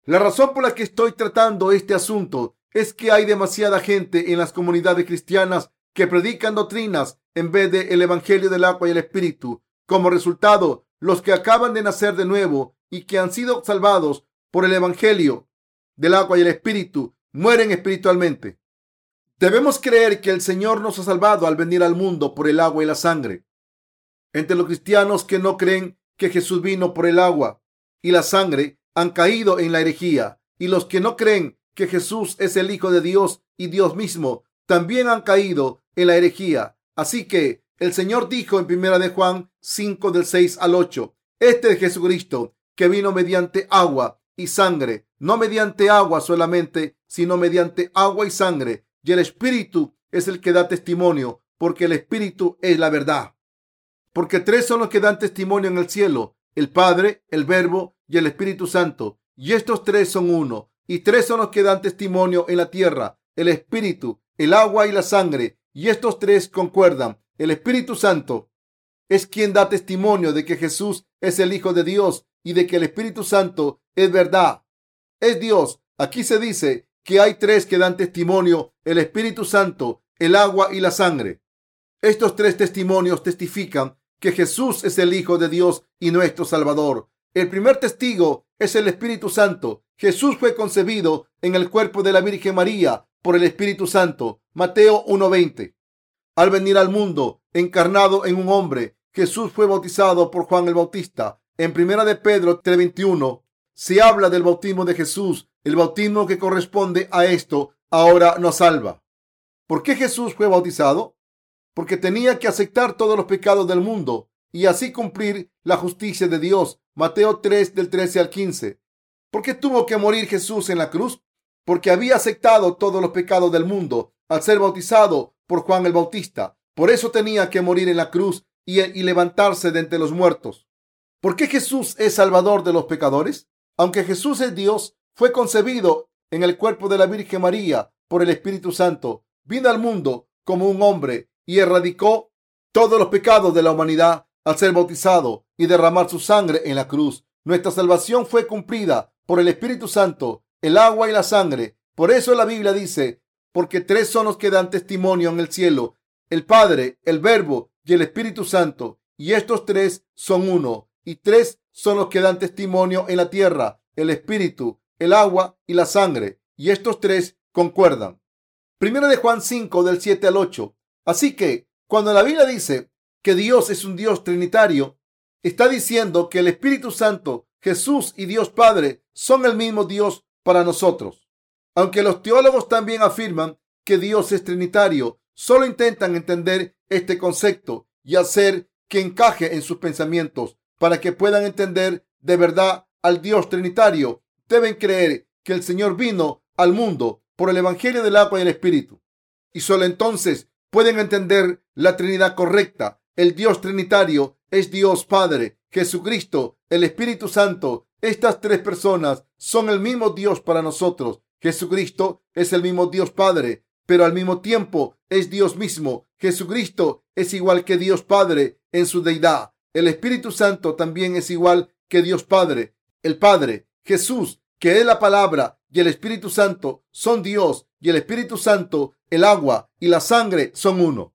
La razón por la que estoy tratando este asunto es que hay demasiada gente en las comunidades cristianas que predican doctrinas en vez del el Evangelio del agua y el Espíritu. Como resultado, los que acaban de nacer de nuevo y que han sido salvados por el Evangelio del agua y el Espíritu mueren espiritualmente. Debemos creer que el Señor nos ha salvado al venir al mundo por el agua y la sangre. Entre los cristianos que no creen que Jesús vino por el agua y la sangre han caído en la herejía y los que no creen que Jesús es el Hijo de Dios y Dios mismo también han caído en la herejía. Así que el Señor dijo en primera de Juan 5 del 6 al 8, este es Jesucristo que vino mediante agua y sangre, no mediante agua solamente, sino mediante agua y sangre y el Espíritu es el que da testimonio, porque el Espíritu es la verdad. Porque tres son los que dan testimonio en el cielo, el Padre, el Verbo y el Espíritu Santo. Y estos tres son uno. Y tres son los que dan testimonio en la tierra, el Espíritu, el agua y la sangre. Y estos tres concuerdan. El Espíritu Santo es quien da testimonio de que Jesús es el Hijo de Dios y de que el Espíritu Santo es verdad. Es Dios. Aquí se dice que hay tres que dan testimonio, el Espíritu Santo, el agua y la sangre. Estos tres testimonios testifican que Jesús es el Hijo de Dios y nuestro Salvador. El primer testigo es el Espíritu Santo. Jesús fue concebido en el cuerpo de la Virgen María por el Espíritu Santo. Mateo 1.20. Al venir al mundo encarnado en un hombre, Jesús fue bautizado por Juan el Bautista. En primera de Pedro 3.21 se habla del bautismo de Jesús el bautismo que corresponde a esto ahora nos salva. ¿Por qué Jesús fue bautizado? Porque tenía que aceptar todos los pecados del mundo y así cumplir la justicia de Dios. Mateo 3 del 13 al 15. ¿Por qué tuvo que morir Jesús en la cruz? Porque había aceptado todos los pecados del mundo al ser bautizado por Juan el Bautista. Por eso tenía que morir en la cruz y, y levantarse de entre los muertos. ¿Por qué Jesús es salvador de los pecadores? Aunque Jesús es Dios, fue concebido en el cuerpo de la Virgen María por el Espíritu Santo. Vino al mundo como un hombre y erradicó todos los pecados de la humanidad al ser bautizado y derramar su sangre en la cruz. Nuestra salvación fue cumplida por el Espíritu Santo, el agua y la sangre. Por eso la Biblia dice, porque tres son los que dan testimonio en el cielo, el Padre, el Verbo y el Espíritu Santo, y estos tres son uno, y tres son los que dan testimonio en la tierra, el Espíritu, el agua y la sangre, y estos tres concuerdan. Primero de Juan 5 del 7 al 8. Así que cuando la Biblia dice que Dios es un Dios trinitario, está diciendo que el Espíritu Santo, Jesús y Dios Padre son el mismo Dios para nosotros. Aunque los teólogos también afirman que Dios es trinitario, solo intentan entender este concepto y hacer que encaje en sus pensamientos para que puedan entender de verdad al Dios trinitario. Deben creer que el Señor vino al mundo por el Evangelio del agua y el Espíritu. Y solo entonces pueden entender la Trinidad correcta. El Dios trinitario es Dios Padre, Jesucristo, el Espíritu Santo. Estas tres personas son el mismo Dios para nosotros Jesucristo es el mismo Dios Padre, pero al mismo tiempo es Dios mismo. Jesucristo es igual que Dios Padre en su deidad. El Espíritu Santo también es igual que Dios Padre. El Padre, Jesús, que es la palabra, y el Espíritu Santo son Dios, y el Espíritu Santo, el agua y la sangre son uno.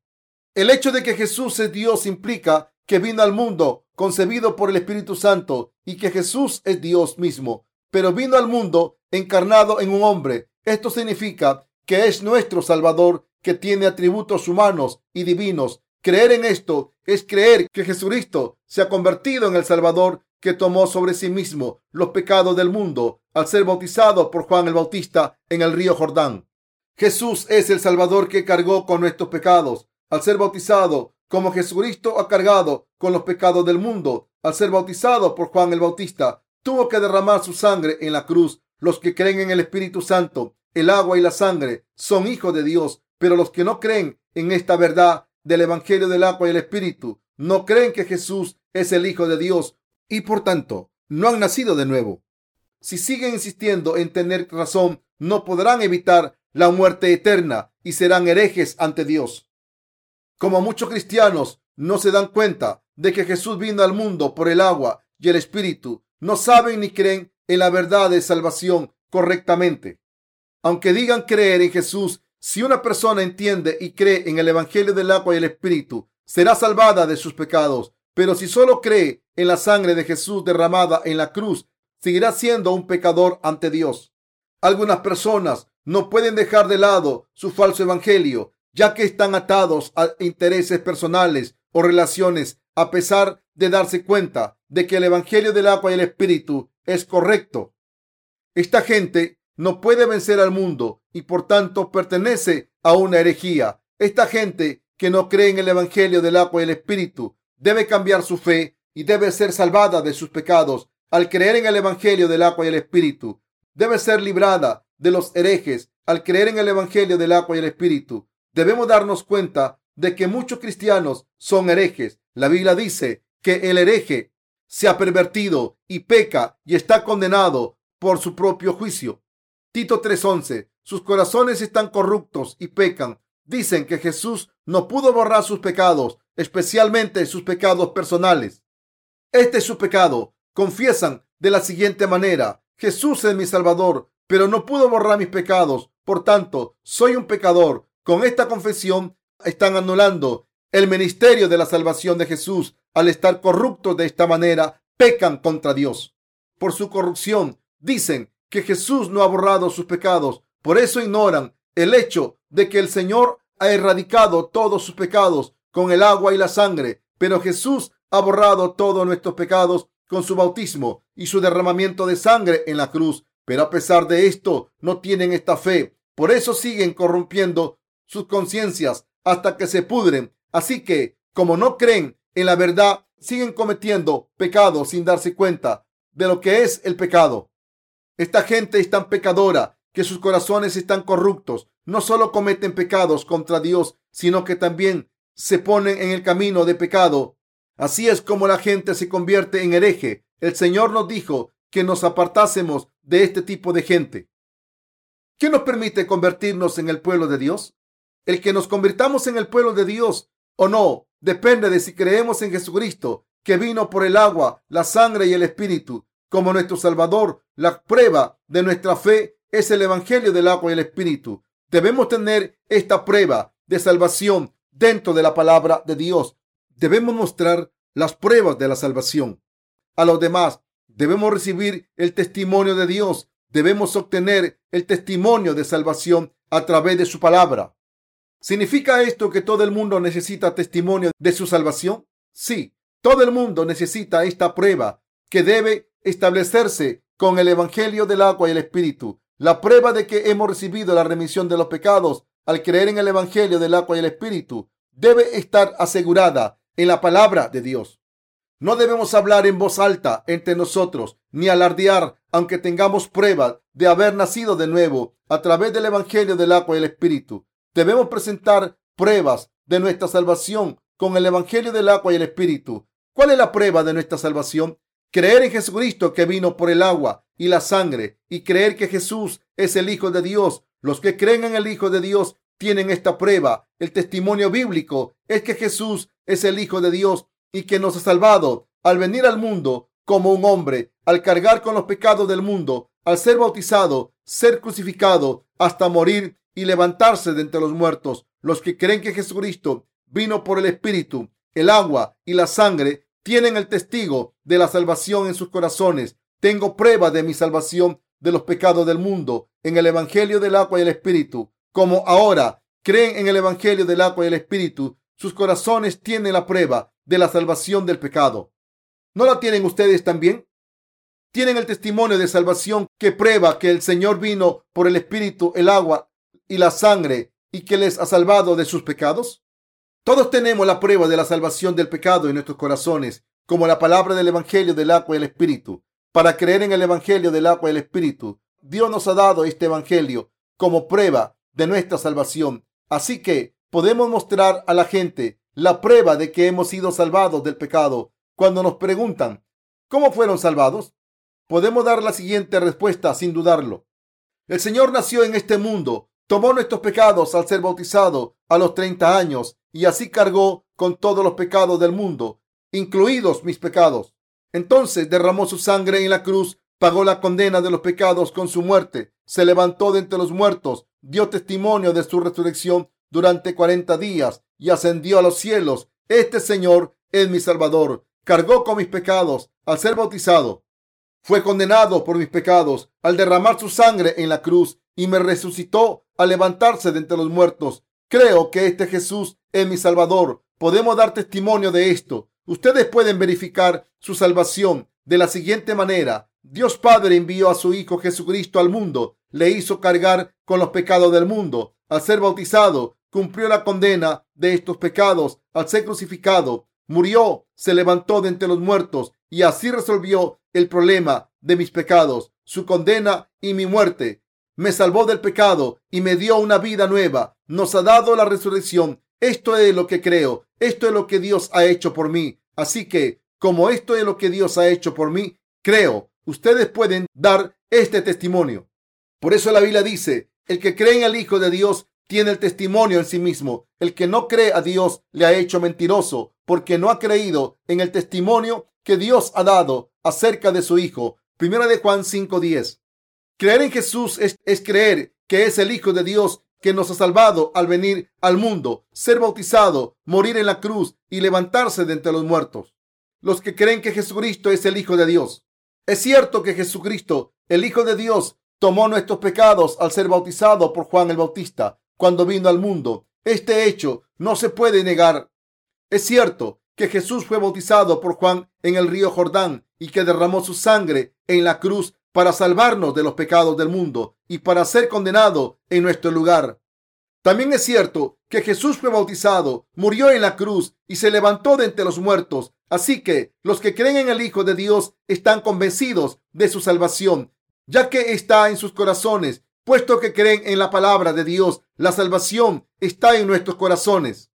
El hecho de que Jesús es Dios implica que vino al mundo concebido por el Espíritu Santo y que Jesús es Dios mismo pero vino al mundo encarnado en un hombre. Esto significa que es nuestro Salvador que tiene atributos humanos y divinos. Creer en esto es creer que Jesucristo se ha convertido en el Salvador que tomó sobre sí mismo los pecados del mundo al ser bautizado por Juan el Bautista en el río Jordán. Jesús es el Salvador que cargó con nuestros pecados al ser bautizado, como Jesucristo ha cargado con los pecados del mundo al ser bautizado por Juan el Bautista tuvo que derramar su sangre en la cruz. Los que creen en el Espíritu Santo, el agua y la sangre son hijos de Dios, pero los que no creen en esta verdad del Evangelio del agua y el Espíritu, no creen que Jesús es el Hijo de Dios y por tanto no han nacido de nuevo. Si siguen insistiendo en tener razón, no podrán evitar la muerte eterna y serán herejes ante Dios. Como muchos cristianos no se dan cuenta de que Jesús vino al mundo por el agua y el Espíritu, no saben ni creen en la verdad de salvación correctamente. Aunque digan creer en Jesús, si una persona entiende y cree en el Evangelio del agua y el Espíritu, será salvada de sus pecados. Pero si solo cree en la sangre de Jesús derramada en la cruz, seguirá siendo un pecador ante Dios. Algunas personas no pueden dejar de lado su falso evangelio, ya que están atados a intereses personales o relaciones, a pesar de darse cuenta de que el Evangelio del agua y el Espíritu es correcto. Esta gente no puede vencer al mundo y por tanto pertenece a una herejía. Esta gente que no cree en el Evangelio del agua y el Espíritu debe cambiar su fe y debe ser salvada de sus pecados al creer en el Evangelio del agua y el Espíritu. Debe ser librada de los herejes al creer en el Evangelio del agua y el Espíritu. Debemos darnos cuenta de que muchos cristianos son herejes. La Biblia dice que el hereje se ha pervertido y peca y está condenado por su propio juicio. Tito 3:11. Sus corazones están corruptos y pecan. Dicen que Jesús no pudo borrar sus pecados, especialmente sus pecados personales. Este es su pecado. Confiesan de la siguiente manera, Jesús es mi Salvador, pero no pudo borrar mis pecados. Por tanto, soy un pecador. Con esta confesión están anulando el ministerio de la salvación de Jesús al estar corruptos de esta manera, pecan contra Dios. Por su corrupción, dicen que Jesús no ha borrado sus pecados. Por eso ignoran el hecho de que el Señor ha erradicado todos sus pecados con el agua y la sangre. Pero Jesús ha borrado todos nuestros pecados con su bautismo y su derramamiento de sangre en la cruz. Pero a pesar de esto, no tienen esta fe. Por eso siguen corrompiendo sus conciencias hasta que se pudren. Así que, como no creen en la verdad siguen cometiendo pecados sin darse cuenta de lo que es el pecado. Esta gente es tan pecadora que sus corazones están corruptos no solo cometen pecados contra Dios, sino que también se ponen en el camino de pecado. Así es como la gente se convierte en hereje. El Señor nos dijo que nos apartásemos de este tipo de gente. ¿Qué nos permite convertirnos en el pueblo de Dios? El que nos convirtamos en el pueblo de Dios o no depende de si creemos en Jesucristo, que vino por el agua, la sangre y el Espíritu, como nuestro Salvador. La prueba de nuestra fe es el Evangelio del agua y el Espíritu. Debemos tener esta prueba de salvación dentro de la palabra de Dios. Debemos mostrar las pruebas de la salvación a los demás. Debemos recibir el testimonio de Dios. Debemos obtener el testimonio de salvación a través de su palabra. ¿Significa esto que todo el mundo necesita testimonio de su salvación? Sí, todo el mundo necesita esta prueba que debe establecerse con el Evangelio del agua y el Espíritu. La prueba de que hemos recibido la remisión de los pecados al creer en el Evangelio del agua y el Espíritu debe estar asegurada en la palabra de Dios. No debemos hablar en voz alta entre nosotros ni alardear aunque tengamos pruebas de haber nacido de nuevo a través del Evangelio del agua y el Espíritu. Debemos presentar pruebas de nuestra salvación con el Evangelio del agua y el Espíritu. ¿Cuál es la prueba de nuestra salvación? Creer en Jesucristo que vino por el agua y la sangre y creer que Jesús es el Hijo de Dios. Los que creen en el Hijo de Dios tienen esta prueba. El testimonio bíblico es que Jesús es el Hijo de Dios y que nos ha salvado al venir al mundo como un hombre, al cargar con los pecados del mundo, al ser bautizado, ser crucificado hasta morir y levantarse de entre los muertos. Los que creen que Jesucristo vino por el Espíritu, el agua y la sangre tienen el testigo de la salvación en sus corazones. Tengo prueba de mi salvación de los pecados del mundo en el Evangelio del agua y el Espíritu. Como ahora creen en el Evangelio del agua y el Espíritu, sus corazones tienen la prueba de la salvación del pecado. ¿No la tienen ustedes también? ¿Tienen el testimonio de salvación que prueba que el Señor vino por el Espíritu, el agua y la sangre y que les ha salvado de sus pecados? Todos tenemos la prueba de la salvación del pecado en nuestros corazones, como la palabra del Evangelio del agua y el Espíritu. Para creer en el Evangelio del agua y el Espíritu, Dios nos ha dado este Evangelio como prueba de nuestra salvación. Así que podemos mostrar a la gente la prueba de que hemos sido salvados del pecado. Cuando nos preguntan, ¿cómo fueron salvados? Podemos dar la siguiente respuesta sin dudarlo. El Señor nació en este mundo tomó nuestros pecados al ser bautizado a los 30 años y así cargó con todos los pecados del mundo, incluidos mis pecados. Entonces derramó su sangre en la cruz, pagó la condena de los pecados con su muerte, se levantó de entre los muertos, dio testimonio de su resurrección durante 40 días y ascendió a los cielos. Este Señor es mi Salvador. Cargó con mis pecados al ser bautizado. Fue condenado por mis pecados al derramar su sangre en la cruz y me resucitó al levantarse de entre los muertos. Creo que este Jesús es mi Salvador. Podemos dar testimonio de esto. Ustedes pueden verificar su salvación de la siguiente manera. Dios Padre envió a su Hijo Jesucristo al mundo, le hizo cargar con los pecados del mundo. Al ser bautizado, cumplió la condena de estos pecados. Al ser crucificado, murió, se levantó de entre los muertos y así resolvió el problema de mis pecados, su condena y mi muerte me salvó del pecado y me dio una vida nueva. Nos ha dado la resurrección. Esto es lo que creo. Esto es lo que Dios ha hecho por mí. Así que, como esto es lo que Dios ha hecho por mí, creo. Ustedes pueden dar este testimonio. Por eso la Biblia dice, el que cree en el Hijo de Dios tiene el testimonio en sí mismo. El que no cree a Dios le ha hecho mentiroso porque no ha creído en el testimonio que Dios ha dado acerca de su Hijo. Primera de Juan 5:10. Creer en Jesús es, creer que es el Hijo de Dios que nos ha salvado al venir al mundo, ser bautizado, morir en la cruz y levantarse de entre los muertos. Los que creen que Jesucristo es el Hijo de Dios. Es cierto que Jesucristo, el Hijo de Dios, tomó nuestros pecados al ser bautizado por Juan el Bautista cuando vino al mundo. Este hecho no se puede negar. Es cierto que Jesús fue bautizado por Juan en el río Jordán y que derramó su sangre en la cruz para salvarnos de los pecados del mundo y para ser condenado en nuestro lugar. También es cierto que Jesús fue bautizado, murió en la cruz y se levantó de entre los muertos. Así que los que creen en el Hijo de Dios están convencidos de su salvación, ya que está en sus corazones puesto que creen en la palabra de Dios, la salvación está en nuestros corazones.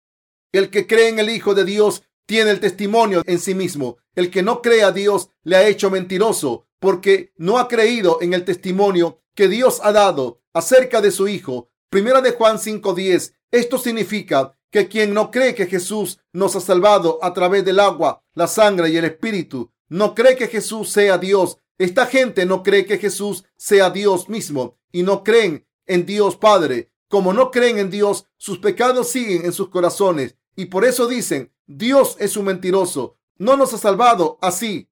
El que cree en el Hijo de Dios tiene el testimonio en sí mismo. El que no cree a Dios le ha hecho mentiroso porque no ha creído en el testimonio que Dios ha dado acerca de su Hijo. Primera de Juan 5:10. Esto significa que quien no cree que Jesús nos ha salvado a través del agua, la sangre y el Espíritu, no cree que Jesús sea Dios. Esta gente no cree que Jesús sea Dios mismo y no creen en Dios Padre. Como no creen en Dios, sus pecados siguen en sus corazones y por eso dicen, Dios es un mentiroso, no nos ha salvado así.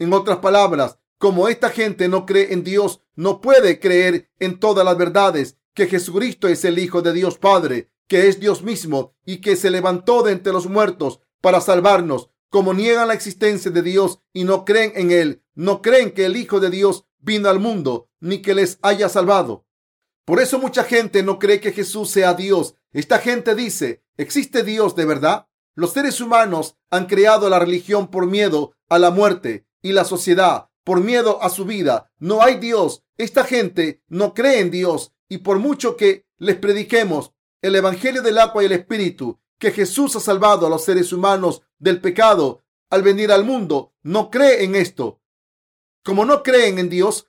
En otras palabras, como esta gente no cree en Dios, no puede creer en todas las verdades, que Jesucristo es el Hijo de Dios Padre, que es Dios mismo y que se levantó de entre los muertos para salvarnos. Como niegan la existencia de Dios y no creen en Él, no creen que el Hijo de Dios vino al mundo ni que les haya salvado. Por eso mucha gente no cree que Jesús sea Dios. Esta gente dice, ¿existe Dios de verdad? Los seres humanos han creado la religión por miedo a la muerte y la sociedad por miedo a su vida. No hay Dios. Esta gente no cree en Dios y por mucho que les prediquemos el Evangelio del agua y el Espíritu, que Jesús ha salvado a los seres humanos del pecado al venir al mundo, no cree en esto. Como no creen en Dios,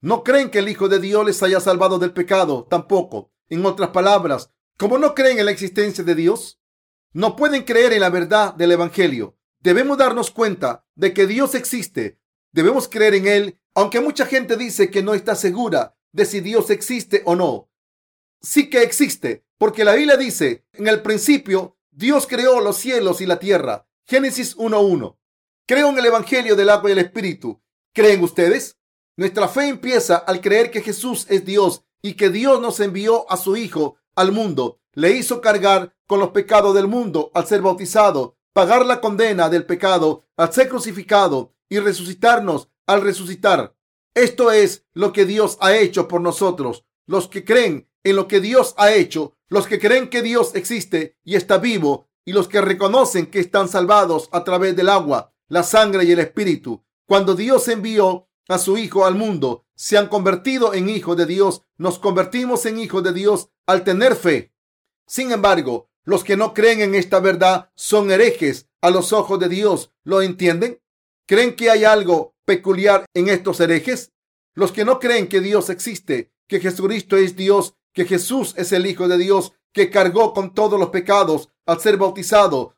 no creen que el Hijo de Dios les haya salvado del pecado, tampoco. En otras palabras, como no creen en la existencia de Dios, no pueden creer en la verdad del Evangelio. Debemos darnos cuenta de que Dios existe. Debemos creer en Él, aunque mucha gente dice que no está segura de si Dios existe o no. Sí que existe, porque la Biblia dice, en el principio, Dios creó los cielos y la tierra. Génesis 1.1. Creo en el Evangelio del agua y el Espíritu. ¿Creen ustedes? Nuestra fe empieza al creer que Jesús es Dios y que Dios nos envió a su Hijo al mundo. Le hizo cargar con los pecados del mundo al ser bautizado, pagar la condena del pecado al ser crucificado y resucitarnos al resucitar. Esto es lo que Dios ha hecho por nosotros. Los que creen en lo que Dios ha hecho, los que creen que Dios existe y está vivo, y los que reconocen que están salvados a través del agua, la sangre y el Espíritu. Cuando Dios envió a su Hijo al mundo, se han convertido en hijos de Dios. Nos convertimos en hijos de Dios al tener fe. Sin embargo, los que no creen en esta verdad son herejes a los ojos de Dios. ¿Lo entienden? ¿Creen que hay algo peculiar en estos herejes? Los que no creen que Dios existe, que Jesucristo es Dios, que Jesús es el Hijo de Dios, que cargó con todos los pecados al ser bautizado,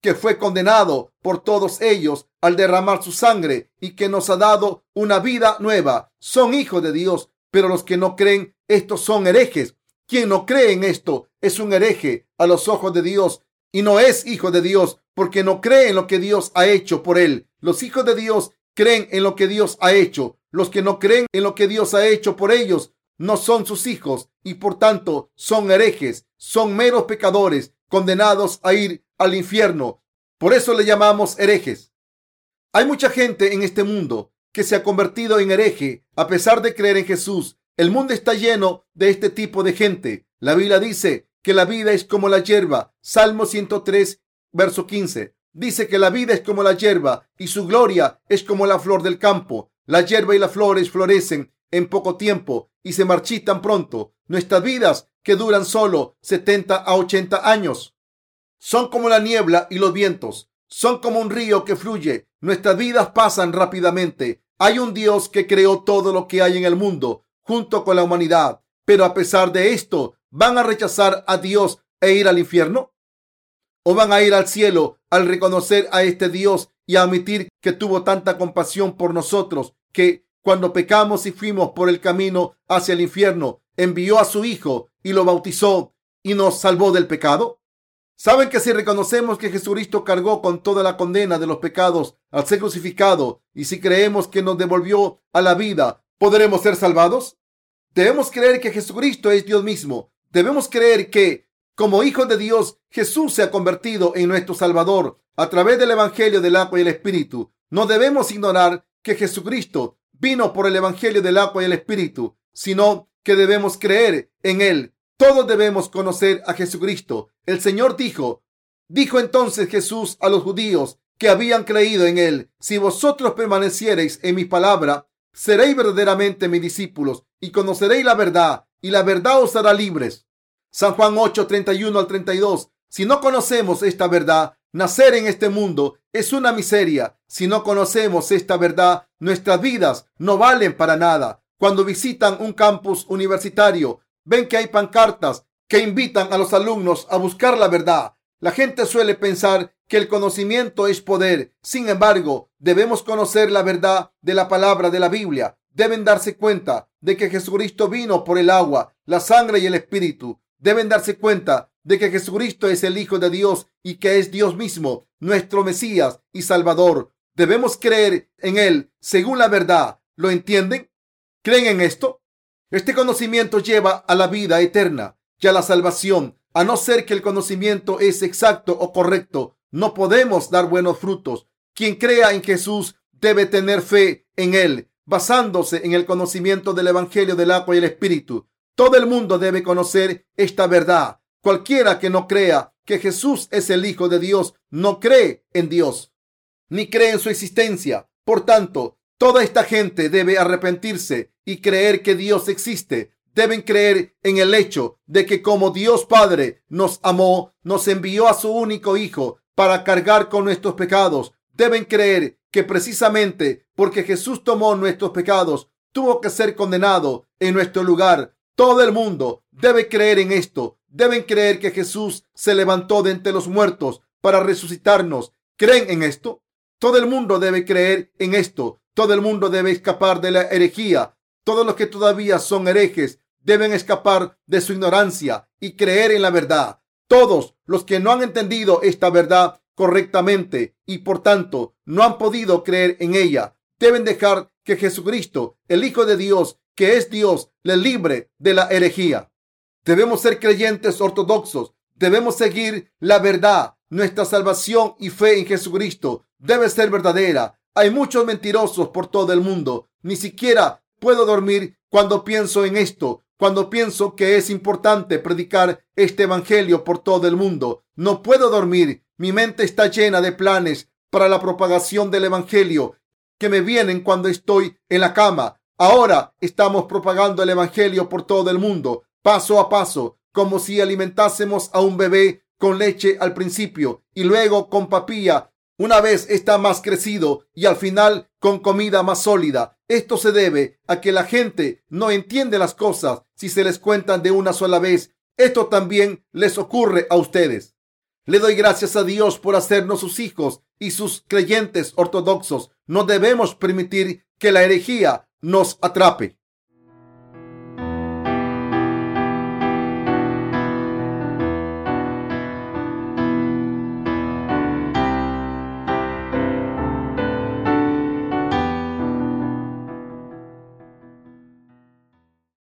que fue condenado por todos ellos al derramar su sangre y que nos ha dado una vida nueva. Son hijos de Dios, pero los que no creen, estos son herejes. Quien no cree en esto es un hereje a los ojos de Dios y no es hijo de Dios porque no cree en lo que Dios ha hecho por él. Los hijos de Dios creen en lo que Dios ha hecho. Los que no creen en lo que Dios ha hecho por ellos no son sus hijos y por tanto son herejes, son meros pecadores condenados a ir al infierno. Por eso le llamamos herejes. Hay mucha gente en este mundo que se ha convertido en hereje a pesar de creer en Jesús. El mundo está lleno de este tipo de gente. La Biblia dice que la vida es como la hierba. Salmo 103, verso 15. Dice que la vida es como la hierba y su gloria es como la flor del campo. La hierba y las flores florecen en poco tiempo y se marchitan pronto. Nuestras vidas que duran solo 70 a 80 años. Son como la niebla y los vientos. Son como un río que fluye. Nuestras vidas pasan rápidamente. Hay un Dios que creó todo lo que hay en el mundo junto con la humanidad. Pero a pesar de esto, ¿van a rechazar a Dios e ir al infierno? ¿O van a ir al cielo al reconocer a este Dios y admitir que tuvo tanta compasión por nosotros que cuando pecamos y fuimos por el camino hacia el infierno, envió a su Hijo y lo bautizó y nos salvó del pecado? ¿Saben que si reconocemos que Jesucristo cargó con toda la condena de los pecados al ser crucificado y si creemos que nos devolvió a la vida, podremos ser salvados? Debemos creer que Jesucristo es Dios mismo. Debemos creer que, como Hijo de Dios, Jesús se ha convertido en nuestro Salvador a través del Evangelio del agua y el Espíritu. No debemos ignorar que Jesucristo vino por el Evangelio del agua y el Espíritu, sino que debemos creer en Él. Todos debemos conocer a Jesucristo. El Señor dijo, dijo entonces Jesús a los judíos que habían creído en Él, si vosotros permaneciereis en mi palabra, seréis verdaderamente mis discípulos y conoceréis la verdad y la verdad os hará libres. San Juan 8, 31 al 32. Si no conocemos esta verdad, nacer en este mundo es una miseria. Si no conocemos esta verdad, nuestras vidas no valen para nada. Cuando visitan un campus universitario, ven que hay pancartas que invitan a los alumnos a buscar la verdad. La gente suele pensar que el conocimiento es poder. Sin embargo, debemos conocer la verdad de la palabra de la Biblia. Deben darse cuenta de que Jesucristo vino por el agua, la sangre y el espíritu. Deben darse cuenta de que Jesucristo es el Hijo de Dios y que es Dios mismo, nuestro Mesías y Salvador. Debemos creer en Él según la verdad. ¿Lo entienden? ¿Creen en esto? Este conocimiento lleva a la vida eterna y a la salvación. A no ser que el conocimiento es exacto o correcto, no podemos dar buenos frutos. Quien crea en Jesús debe tener fe en Él, basándose en el conocimiento del Evangelio del agua y el Espíritu. Todo el mundo debe conocer esta verdad. Cualquiera que no crea que Jesús es el Hijo de Dios no cree en Dios, ni cree en su existencia. Por tanto, toda esta gente debe arrepentirse y creer que Dios existe deben creer en el hecho de que como Dios Padre nos amó, nos envió a su único Hijo para cargar con nuestros pecados. Deben creer que precisamente porque Jesús tomó nuestros pecados, tuvo que ser condenado en nuestro lugar. Todo el mundo debe creer en esto. Deben creer que Jesús se levantó de entre los muertos para resucitarnos. ¿Creen en esto? Todo el mundo debe creer en esto. Todo el mundo debe escapar de la herejía todos los que todavía son herejes deben escapar de su ignorancia y creer en la verdad. Todos los que no han entendido esta verdad correctamente y por tanto no han podido creer en ella, deben dejar que Jesucristo, el Hijo de Dios, que es Dios, le libre de la herejía. Debemos ser creyentes ortodoxos, debemos seguir la verdad. Nuestra salvación y fe en Jesucristo debe ser verdadera. Hay muchos mentirosos por todo el mundo. Ni siquiera puedo dormir cuando pienso en esto, cuando pienso que es importante predicar este Evangelio por todo el mundo. No puedo dormir. Mi mente está llena de planes para la propagación del Evangelio que me vienen cuando estoy en la cama. Ahora estamos propagando el Evangelio por todo el mundo, paso a paso, como si alimentásemos a un bebé con leche al principio y luego con papilla una vez está más crecido y al final con comida más sólida. Esto se debe a que la gente no entiende las cosas si se les cuentan de una sola vez. Esto también les ocurre a ustedes. Le doy gracias a Dios por hacernos sus hijos y sus creyentes ortodoxos. No debemos permitir que la herejía nos atrape.